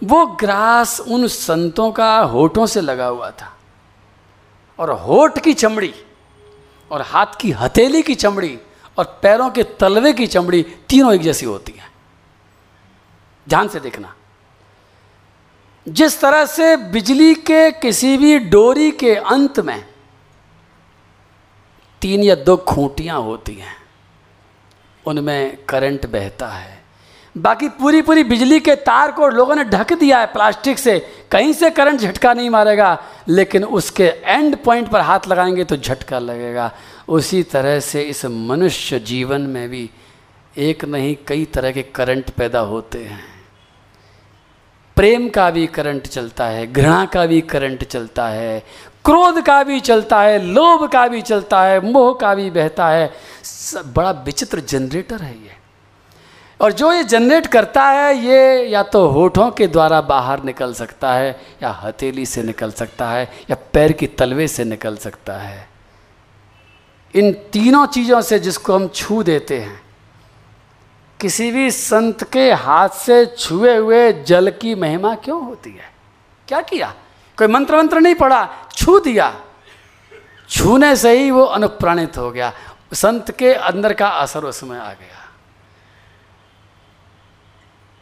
वो ग्रास उन संतों का होठों से लगा हुआ था। और होठ की चमड़ी, और हाथ की हथेली की चमड़ी, और पैरों के तलवे की चमड़ी तीनों एक जैसी होती हैं। ध्यान से देखना। जिस तरह से बिजली के किसी भी डोरी के अंत में तीन या दो खूंटियाँ होती हैं, उनमें करंट बहता है। बाकी पूरी पूरी बिजली के तार को लोगों ने ढक दिया है प्लास्टिक से। कहीं से करंट झटका नहीं मारेगा, लेकिन उसके एंड पॉइंट पर हाथ लगाएँगे तो झटका लगेगा। उसी तरह से इस मनुष्य जीवन में भी एक नहीं कई तरह के करंट पैदा होते हैं। प्रेम का भी करंट चलता है, घृणा का भी करंट चलता है, क्रोध का भी चलता है, लोभ का भी चलता है, मोह का भी बहता है। बड़ा विचित्र जनरेटर है ये। और जो ये जनरेट करता है, ये या तो होठों के द्वारा बाहर निकल सकता है, या हथेली से निकल सकता है, या पैर की तलवे से निकल सकता है। इन तीनों चीज़ों से जिसको हम छू देते हैं, किसी भी संत के हाथ से छुए हुए जल की महिमा क्यों होती है? क्या किया? कोई मंत्र मंत्र नहीं पढ़ा, छू दिया। छूने से ही वो अनुप्राणित हो गया। संत के अंदर का असर उसमें आ गया।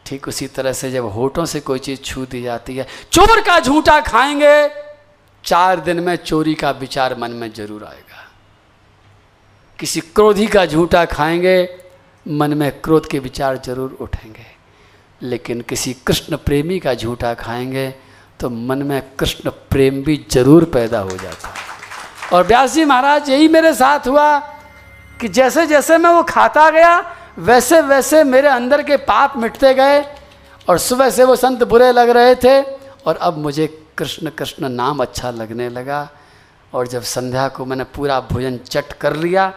ठीक उसी तरह से जब होठों से कोई चीज़ छू दी जाती है, चोर का झूठा खाएँगे, चार दिन में चोरी का विचार मन में ज़रूर आएगा। किसी क्रोधी का झूठा खाएँगे, मन में क्रोध के विचार ज़रूर उठेंगे। लेकिन किसी कृष्ण प्रेमी का झूठा खाएँगे तो मन में कृष्ण प्रेम भी ज़रूर पैदा हो जाता है। और व्यास जी महाराज, यही मेरे साथ हुआ कि जैसे जैसे मैं वो खाता गया वैसे वैसे मेरे अंदर के पाप मिटते गए और सुबह से वो संत बुरे लग रहे थे और अब मुझे कृष्ण कृष्ण नाम अच्छा लगने लगा और जब संध्या को मैंने पूरा भोजन चट कर लिया,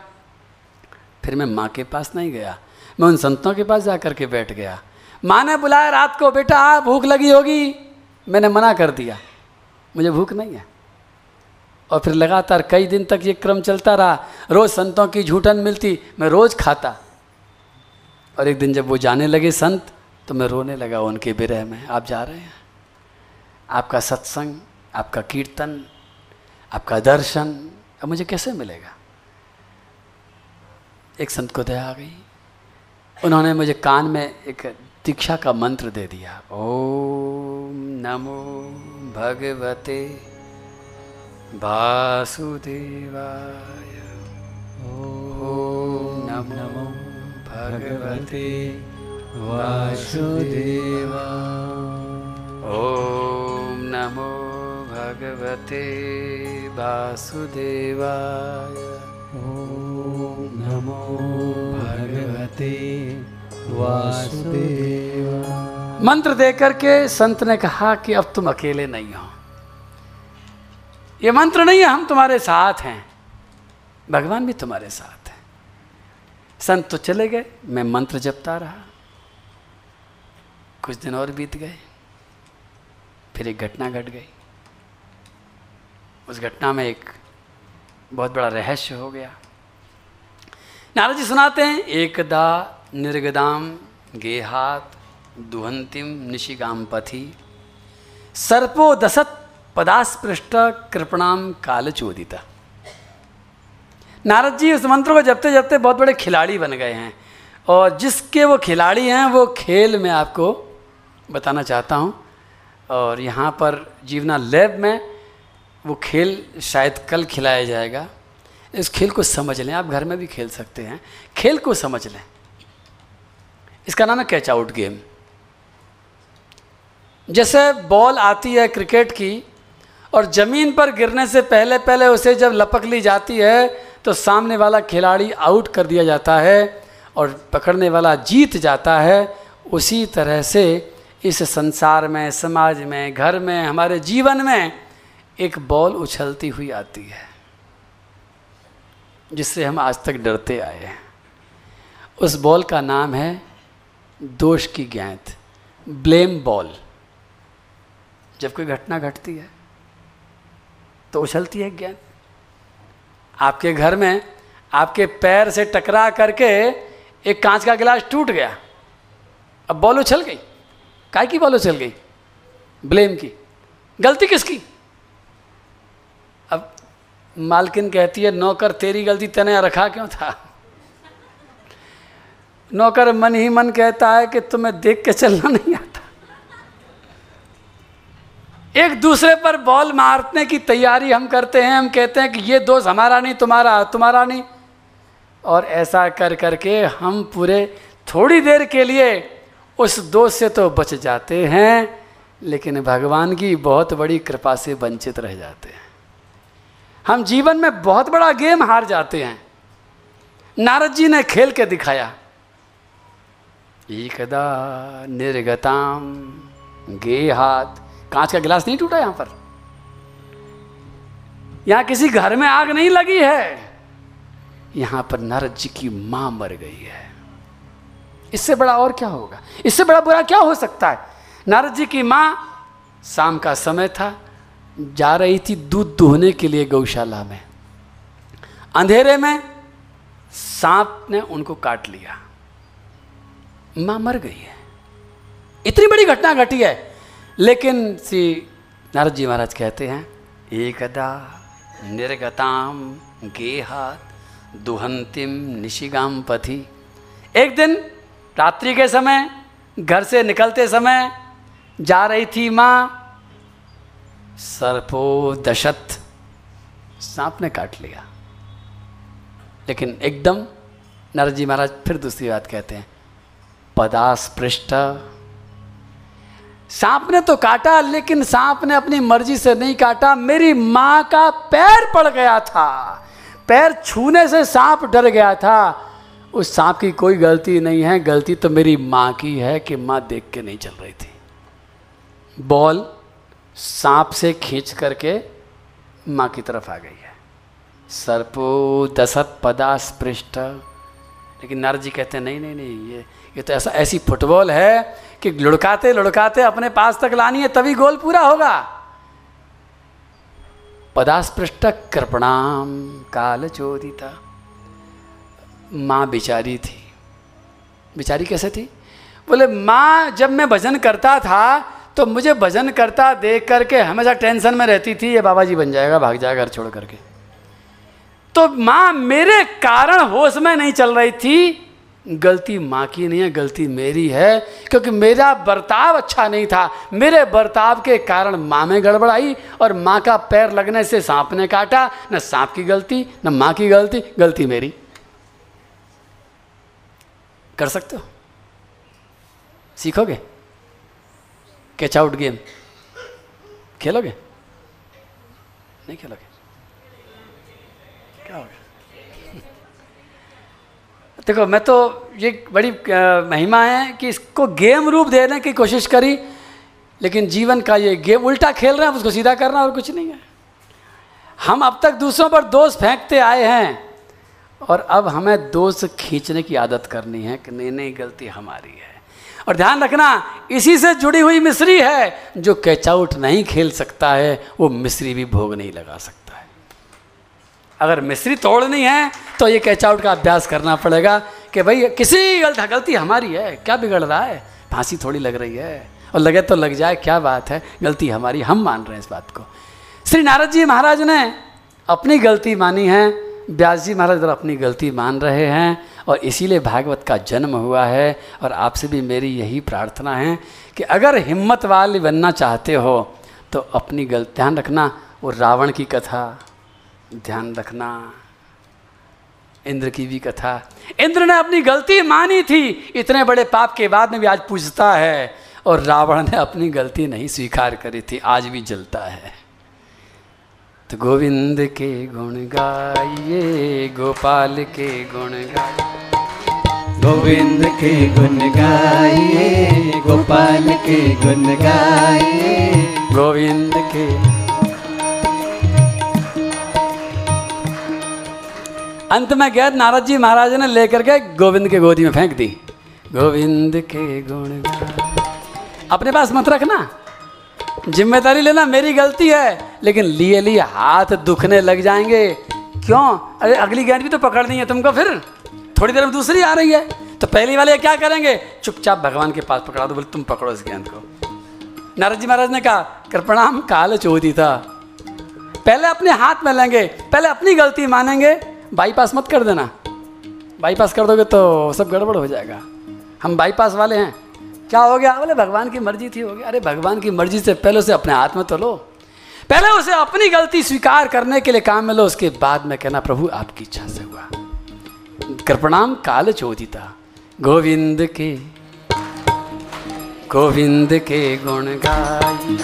फिर मैं माँ के पास नहीं गया। मैं उन संतों के पास जा कर के बैठ गया। माँ ने बुलाया, रात को बेटा आ भूख लगी होगी। मैंने मना कर दिया। मुझे भूख नहीं है। और फिर लगातार कई दिन तक ये क्रम चलता रहा। रोज़ संतों की झूठन मिलती, मैं रोज़ खाता। और एक दिन जब वो जाने लगे संत तो मैं रोने लगा उनके विरह में, आप जा रहे हैं। आपका सत्संग, आपका कीर्तन, आपका दर्शन, अब मुझे कैसे मिलेगा? एक संत को दया आ गई। उन्होंने मुझे कान में एक दीक्षा का मंत्र दे दिया। ओम नमो भगवते वासुदेवाय। ओम नमो भगवते वासुदेवा। ओम नमो भगवते वासुदेवाय।
ॐ नमो भगवते वासुदेवा।
मंत्र दे करके संत ने कहा कि अब तुम अकेले नहीं हो। ये मंत्र नहीं है हम तुम्हारे साथ हैं। भगवान भी तुम्हारे साथ संत तो चले गए, मैं मंत्र जपता रहा। कुछ दिन और बीत गए, फिर एक घटना घट गई। उस घटना में एक बहुत बड़ा रहस्य हो गया। नारद जी सुनाते हैं, एकदा निर्गदाम गेहात दुहंतिम निशिगाम पथी। सर्पो दसत पदास्पृष्ट कृपणाम काल चोदिता नारद जी उस मंत्र को जपते जपते बहुत बड़े खिलाड़ी बन गए हैं। और जिसके वो खिलाड़ी हैं, वो खेल में आपको बताना चाहता हूँ। और यहाँ पर जीवना लैब में वो खेल शायद कल खिलाया जाएगा। इस खेल को समझ लें, आप घर में भी खेल सकते हैं। खेल को समझ लें। इसका नाम है कैच आउट गेम। जैसे बॉल आती है क्रिकेट की, और ज़मीन पर गिरने से पहले पहले उसे जब लपक ली जाती है तो सामने वाला खिलाड़ी आउट कर दिया जाता है और पकड़ने वाला जीत जाता है। उसी तरह से इस संसार में, समाज में, घर में, हमारे जीवन में एक बॉल उछलती हुई आती है, जिससे हम आज तक डरते आए हैं। उस बॉल का नाम है दोष की गेंद, ब्लेम बॉल। जब कोई घटना घटती है तो उछलती है गेंद। आपके घर में आपके पैर से टकरा करके एक कांच का गिलास टूट गया। अब बॉल उछल गई। काय की बॉल उछल गई? ब्लेम की। गलती किसकी? अब मालकिन कहती है, नौकर तेरी गलती तने रखा क्यों था? नौकर मन ही मन कहता है कि तुम्हें देख के चलना नहीं आता। दूसरे पर बॉल मारने की तैयारी हम करते हैं, हम कहते हैं कि ये दोस्त हमारा नहीं, तुम्हारा तुम्हारा नहीं। और ऐसा कर करके हम पूरे थोड़ी देर के लिए उस दोष से तो बच जाते हैं, लेकिन भगवान की बहुत बड़ी कृपा से वंचित रह जाते हैं। हम जीवन में बहुत बड़ा गेम हार जाते हैं। नारद जी ने खेल के दिखाया एकदा निर्गताम गे हाथ कांच का गिलास नहीं टूटा यहाँ पर? यहाँ किसी घर में आग नहीं लगी है। यहाँ पर नारद जी की माँ मर गई है। इससे बड़ा और क्या होगा? इससे बड़ा बुरा क्या हो सकता है? नारद जी की माँ शाम का समय था, जा रही थी दूध दुहने के लिए गौशाला में। अंधेरे में सांप ने उनको काट लिया। माँ मर गई है। इतनी बड़ी घटना घटी है। लेकिन श्री नारद जी महाराज कहते हैं, एकदा निर्गताम गेहात दुहंतिम निशिगाम पथि। एक दिन रात्रि के समय, घर से निकलते समय जा रही थी माँ सर्पो दशत सांप ने काट लिया। लेकिन एकदम नारद जी महाराज फिर दूसरी बात कहते हैं, पदास्पृष्ट सांप ने तो काटा, लेकिन सांप ने अपनी मर्ज़ी से नहीं काटा। मेरी माँ का पैर पड़ गया था। पैर छूने से सांप डर गया था। उस सांप की कोई गलती नहीं है। गलती तो मेरी माँ की है कि माँ देख के नहीं चल रही थी। बॉल सांप से खींच करके माँ की तरफ़ आ गई है। सर्पो दशत पदा स्पृष्ट। लेकिन नारद जी कहते हैं, नहीं नहीं नहीं, ये ये तो ऐसा, ऐसी फुटबॉल है कि लुढ़काते लुढ़काते अपने पास तक लानी है, तभी गोल पूरा होगा। पदास्पृष्ट कृपणाम काल चोदिता। माँ बिचारी थी। बिचारी कैसे थी? बोले, माँ, जब मैं भजन करता था तो मुझे भजन करता देख करके हमेशा टेंशन में रहती थी, ये बाबा जी बन जाएगा, भाग जाएगा घर छोड़ करके। तो माँ, मेरे कारण होश में नहीं चल रही थी गलती माँ की नहीं है, गलती मेरी है, क्योंकि मेरा बर्ताव अच्छा नहीं था। मेरे बर्ताव के कारण माँ में गड़बड़ आई और माँ का पैर लगने से सांप ने काटा। न सांप की गलती, न माँ की गलती गलती मेरी। कर सकते हो? सीखोगे? Catch out game? खेलोगे? नहीं खेलोगे क्या होगा देखो, मैं तो ये बड़ी महिमा है कि इसको गेम रूप देने की कोशिश करी, लेकिन जीवन का ये गेम उल्टा खेल रहे हैं, उसको सीधा करना और कुछ नहीं है। हम अब तक दूसरों पर दोष फेंकते आए हैं, और अब हमें दोष खींचने की आदत करनी है कि नहीं नहीं, गलती हमारी है। और ध्यान रखना, इसी से जुड़ी हुई मिश्री है, जो कैच आउट नहीं खेल सकता है, वो मिश्री भी भोग नहीं लगा सकता। अगर मिश्री तोड़नी है तो ये कैच आउट का अभ्यास करना पड़ेगा कि भाई किसी गलत, गलती हमारी है, क्या बिगड़ रहा है? फांसी थोड़ी लग रही है। और लगे तो लग जाए, क्या बात है? गलती हमारी, हम मान रहे हैं इस बात को। श्री नारद जी महाराज ने अपनी गलती मानी है। व्यास जी महाराज अपनी गलती मान रहे हैं और इसीलिए भागवत का जन्म हुआ है। और आपसे भी मेरी यही प्रार्थना है कि अगर हिम्मत वाली बनना चाहते हो तो अपनी गलती, ध्यान रखना, वो रावण की कथा। ध्यान रखना। इंद्र की भी कथा। इंद्र ने अपनी गलती मानी थी। इतने बड़े पाप के बाद में भी आज पूछता है, और रावण ने अपनी गलती नहीं स्वीकार करी थी, आज भी जलता है। तो गोविंद के गुण गाइए, गोपाल के गुण गाइए।
गोविंद के गुण गाइए, गोपाल के गुण गाइए।
गोविंद के अंत में गए नारद जी महाराज ने लेकर के गोविंद के गोदी में फेंक दी। गोविंद के गुण अपने पास मत रखना। ज़िम्मेदारी लेना मेरी गलती है, लेकिन लिए लिए हाथ दुखने लग जाएँगे। क्यों? अरे, अगली गेंद भी तो पकड़नी है तुमको फिर। थोड़ी देर में दूसरी आ रही है। तो पहली वाले क्या करेंगे? चुपचाप भगवान के पास पकड़ा दो, बोले, तुम पकड़ो इस गेंद को। नारद जी महाराज ने कहा, कृपणाम काल चोदी था। पहले अपने हाथ में लेंगे, पहले अपनी गलती मानेंगे बाईपास मत कर देना। बाईपास कर दोगे तो सब गड़बड़ हो जाएगा। हम बाईपास वाले हैं। क्या हो गया? बोले, भगवान की मर्ज़ी थी, हो गया। अरे, भगवान की मर्ज़ी से पहले उसे अपने हाथ में तो लो। पहले उसे अपनी गलती स्वीकार करने के लिए काम में लो। उसके बाद में कहना, प्रभु, आपकी इच्छा से हुआ। कृपणाम काल चोदिता गोविंद के गोविंद के गुण गाई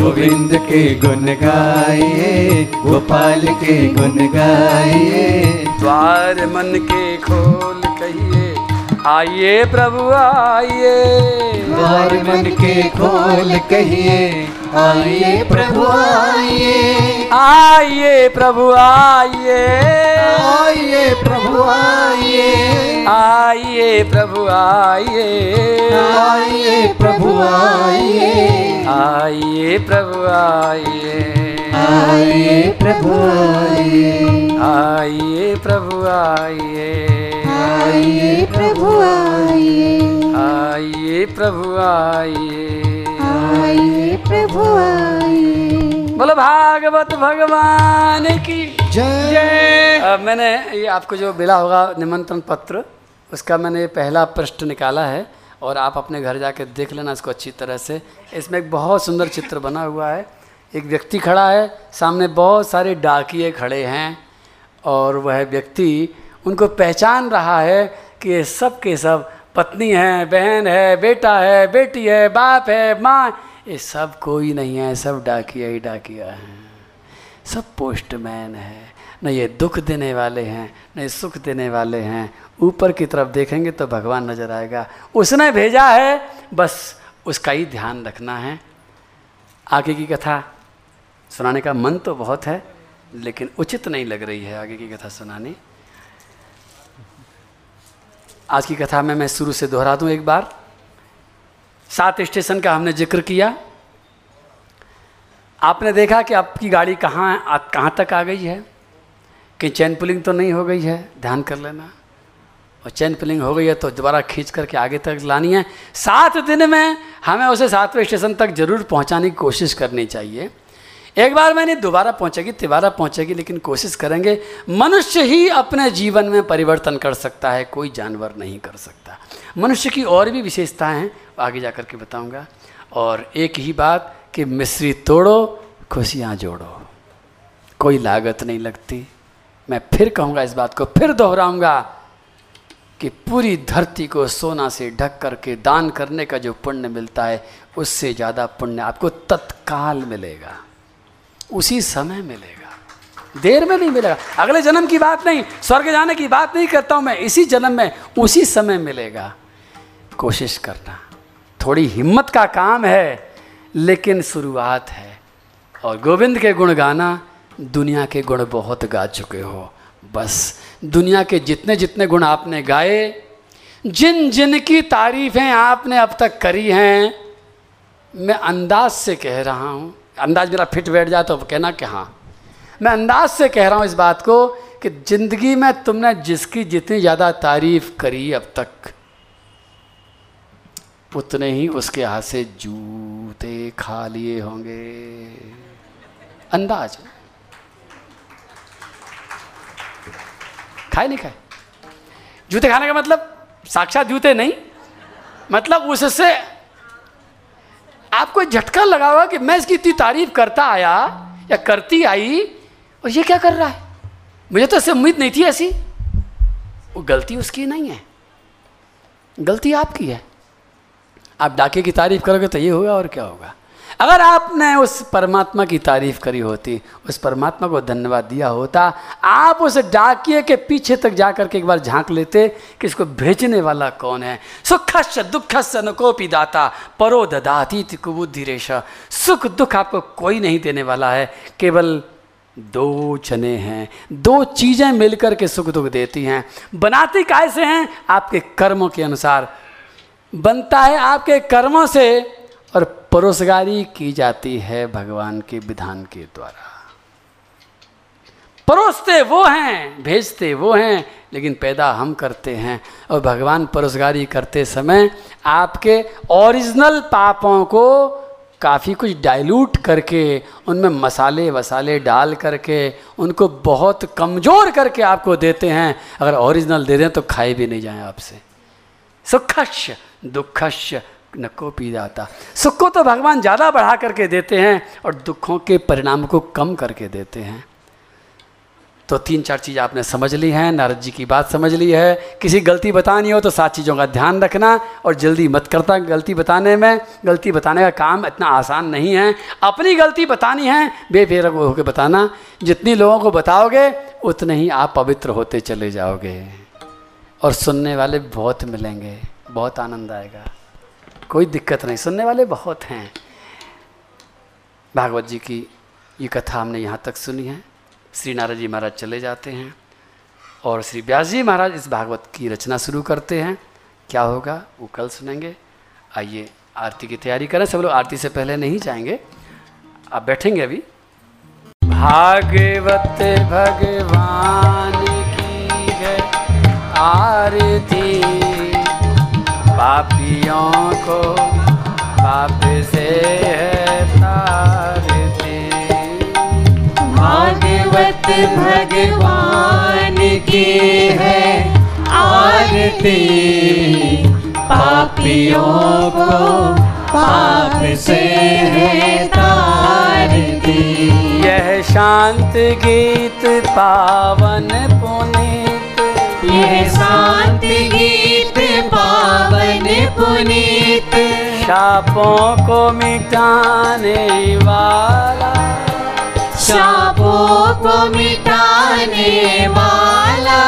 गोविंद के गुण गाइए गोपाल के गुण गाइए।
द्वार मन के खोल कहिए आइए प्रभु आइए।
द्वार मन के खोल कहिए आइए प्रभु आइए।
आइए प्रभु आइए
आइए प्रभु आइए
आइए प्रभु आइए
आइए प्रभु आइए
आइए प्रभु आइए
आइए प्रभु आइए
आइए प्रभु आइए
आइए प्रभु आइए
आइए प्रभु आइए
आइए प्रभु आइए
बोलो भागवत भगवान की
जय।
मैंने ये आपको जो मिला होगा निमंत्रण पत्र उसका मैंने ये पहला पृष्ठ निकाला है और आप अपने घर जाके देख लेना इसको अच्छी तरह से। इसमें एक बहुत सुंदर चित्र बना हुआ है। एक व्यक्ति खड़ा है सामने बहुत सारे डाकिए खड़े हैं और वह व्यक्ति उनको पहचान रहा है कि ये सब के सब पत्नी है बहन है बेटा है बेटी है बाप है माँ ये सब कोई नहीं है, सब डाकिया ही डाकिया हैं। सब पोस्टमैन है। न ये दुख देने वाले हैं, न ये सुख देने वाले हैं। ऊपर की तरफ़ देखेंगे तो भगवान नज़र आएगा। उसने भेजा है, बस उसका ही ध्यान रखना है। आगे की कथा सुनाने का मन तो बहुत है, लेकिन उचित नहीं लग रही है आगे की कथा सुनानी। आज की कथा में मैं शुरू से दोहरा दूँ एक बार। सात स्टेशन का हमने ज़िक्र किया। आपने देखा कि आपकी गाड़ी कहाँ कहाँ तक आ गई है? कि चैन पुलिंग तो नहीं हो गई है? ध्यान कर लेना। और चैन पुलिंग हो गई है तो दोबारा खींच करके आगे तक लानी है। सात दिन में हमें उसे सातवें स्टेशन तक ज़रूर पहुँचाने की कोशिश करनी चाहिए। एक बार मैंने दोबारा पहुंचेगी, तिबारा पहुंचेगी, लेकिन कोशिश करेंगे, मनुष्य ही अपने जीवन में परिवर्तन कर सकता है, कोई जानवर नहीं कर सकता। मनुष्य की और भी विशेषताएँ हैं आगे जा कर के बताऊँगा। और एक ही बात कि मिश्री तोड़ो, खुशियाँ जोड़ो। कोई लागत नहीं लगती। मैं फिर कहूँगा इस बात को, फिर दोहराऊँगा कि पूरी धरती को सोना से ढक करके दान करने का जो पुण्य मिलता है, उससे ज़्यादा पुण्य आपको तत्काल मिलेगा। उसी समय मिलेगा। देर में नहीं मिलेगा। अगले जन्म की बात नहीं, स्वर्ग जाने की बात नहीं करता हूँ मैं। इसी जन्म में उसी समय मिलेगा। कोशिश करना। थोड़ी हिम्मत का काम है, लेकिन शुरुआत है। और गोविंद के गुण गाना दुनिया के गुण बहुत गा चुके हो। बस दुनिया के जितने जितने गुण आपने गाए, जिन जिन की तारीफें आपने अब तक करी हैं, मैं अंदाज से कह रहा हूँ, अंदाज मेरा फिट बैठ जाए तो कहना कि हाँ। मैं अंदाज से कह रहा हूँ इस बात को कि ज़िंदगी में तुमने जिसकी जितनी ज़्यादा तारीफ़ करी अब तक उतने ही उसके हाथ से जूते खा लिए होंगे। अंदाज। खाए नहीं खाए? जूते खाने का मतलब साक्षात जूते नहीं। मतलब उससे आपको झटका लगा हुआ कि मैं इसकी इतनी तारीफ़ करता आया या करती आई और ये क्या कर रहा है? मुझे तो इससे उम्मीद नहीं थी ऐसी। वो गलती उसकी नहीं है। गलती आपकी है। आप डाके की तारीफ़ करोगे तो ये होगा और क्या होगा? अगर आपने उस परमात्मा की तारीफ़ करी होती, उस परमात्मा को धन्यवाद दिया होता, आप उस डाकिए के पीछे तक जाकर के एक बार झाँक लेते कि इसको भेजने वाला कौन है? सुखश दुखस नुकोपी दाता, परो ददाती कुबुद्धि रेशा। सुख दुख आपको कोई नहीं देने वाला है, केवल दो चने हैं। दो चीज़ें मिलकर के सुख दुख देती हैं। बनाती कैसे हैं? आपके कर्मों के अनुसार। बनता है आपके कर्मों से और परोसगारी की जाती है भगवान के विधान के द्वारा। परोसते वो हैं, भेजते वो हैं, लेकिन पैदा हम करते हैं और भगवान परोसगारी करते समय आपके ओरिजिनल पापों को काफ़ी कुछ डाइल्यूट करके, उनमें मसाले वसाले डाल करके, उनको बहुत कमज़ोर करके आपको देते हैं। अगर ओरिजिनल दे दें तो खाए भी नहीं जाएँ आपसे। सुखश दुखश न को पी जाता। सुख को तो भगवान ज़्यादा बढ़ा करके देते हैं और दुखों के परिणाम को कम करके देते हैं। तो तीन चार चीज़ आपने समझ ली हैं, नारद जी की बात समझ ली है। किसी गलती बतानी हो तो सात चीज़ों का ध्यान रखना और जल्दी मत करता गलती बताने में। गलती बताने का काम इतना आसान नहीं है। अपनी गलती बतानी है बेफेर होकर बताना। जितनी लोगों को बताओगे, उतने ही आप पवित्र होते चले जाओगे। और सुनने वाले बहुत मिलेंगे, बहुत आनंद आएगा। कोई दिक्कत नहीं, सुनने वाले बहुत हैं। भागवत जी की ये कथा हमने यहाँ तक सुनी है। श्री नारद जी महाराज चले जाते हैं और श्री व्यास जी महाराज इस भागवत की रचना शुरू करते हैं। क्या होगा, वो कल सुनेंगे। आइए, आरती की तैयारी करें। सब लोग आरती से पहले नहीं जाएँगे। आप बैठेंगे अभी। भागवत भगवान आरती। पापियों को पाप से है तारती।
भागवत भगवान की है आरती। पापियों को पाप से है तारती।
यह शांत गीत पावन पुनीत
यह शांत गीत पावन पुनीत।
शापों को मिटाने वाला।
शापों को मिटाने वाला।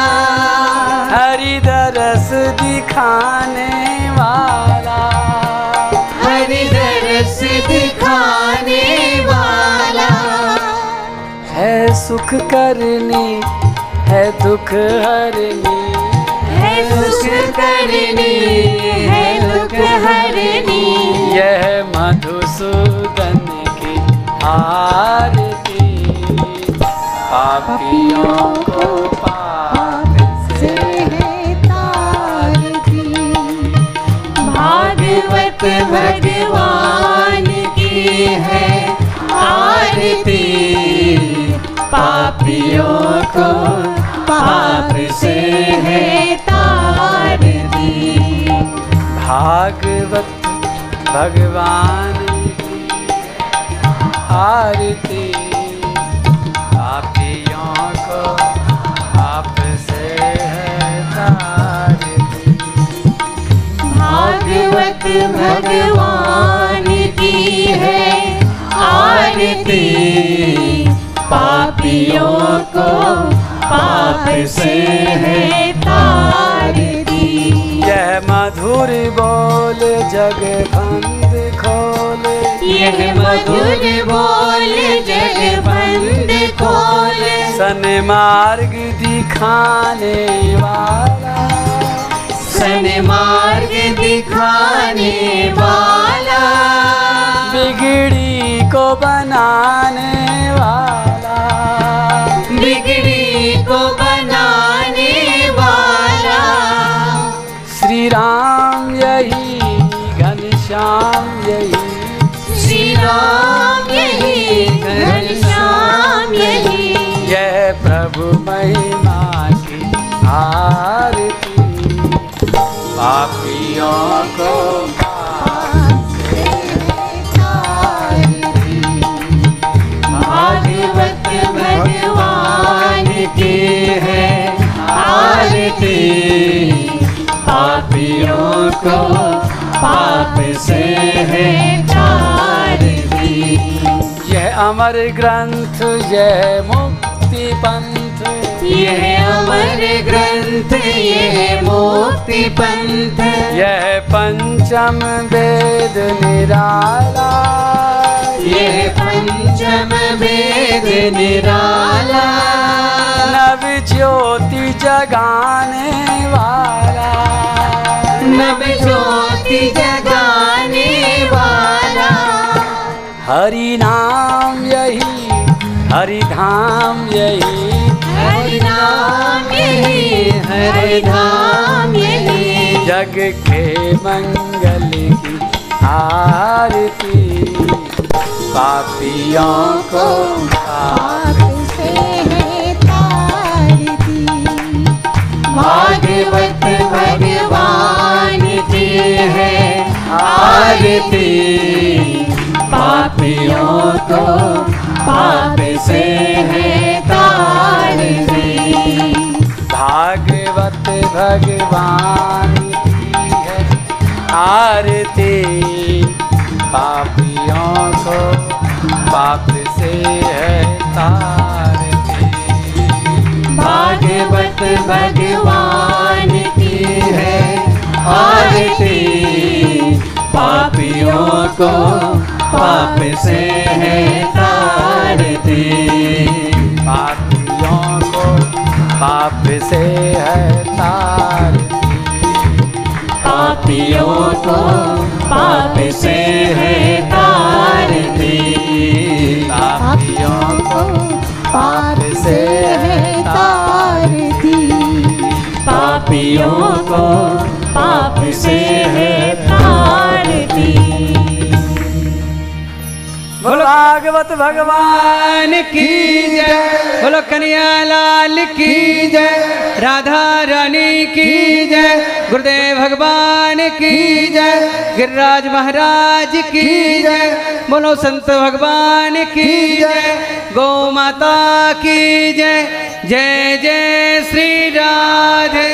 हरिदरस दिखाने वाला।
हरि दरस दिखाने वाला।
है सुख करनी है दुख हरनी।
है सुख करनी है दुख हरनी।
यह मधुसूदन की आरती। पापियों को पाप
से है तारती। भागवत भगवान की है आरती। पापियों को पाप से है तारती
भागवत भगवान आरती को से
भागवत भगवान की है आरती, पापियों को पाप से है तारती
यह मधुर बोल जग बंद खोल।
यह मधुर बोल जग बंद खोल।
सन मार्ग दिखाने वाला।
सन मार्ग दिखाने वाला।
बिगड़ी को बनाने वाला।
को बनाने वाला।
श्री राम यही घन यही।
श्री राम यही घनश्याम यही।
यह प्रभु महिमा की आरती। पापियों को
आरती पापियों को पाप से है
यह अमर ग्रंथ यह मुक्ति पंथ
यह अमर ग्रंथ यह मुक्ति पंथ।
यह पंचम वेद निराला।
यह पंचम वेद निराला।
नव ज्योति जगाने वाला।
नव ज्योति जगाने वाला।
हरि नाम यही हरि धाम यही।
हरि नाम यही हरि धाम यही।
जग के मंगल की आरती पापियों को
भागवत भगवान की है आरती। पापियों को पाप से है तारती
भागवत भगवान की है आरती। पापियों को पाप से है तारती
भागवत भगवान की है आरती। पापियों को पाप से है तारती।
पापियों को पाप से है तारती।
पापियों को पाप से है तारती।
पापियों को पाप से है तारती।
पापियों को पाप से है
भागवत
भगवान की जय। बोलो कन्हैया लाल की जय। राधा रानी की जय। गुरुदेव भगवान की जय। गिरिराज महाराज की जय। बोलो संत भगवान की जय। गौ माता की जय। जय जय श्री राधे।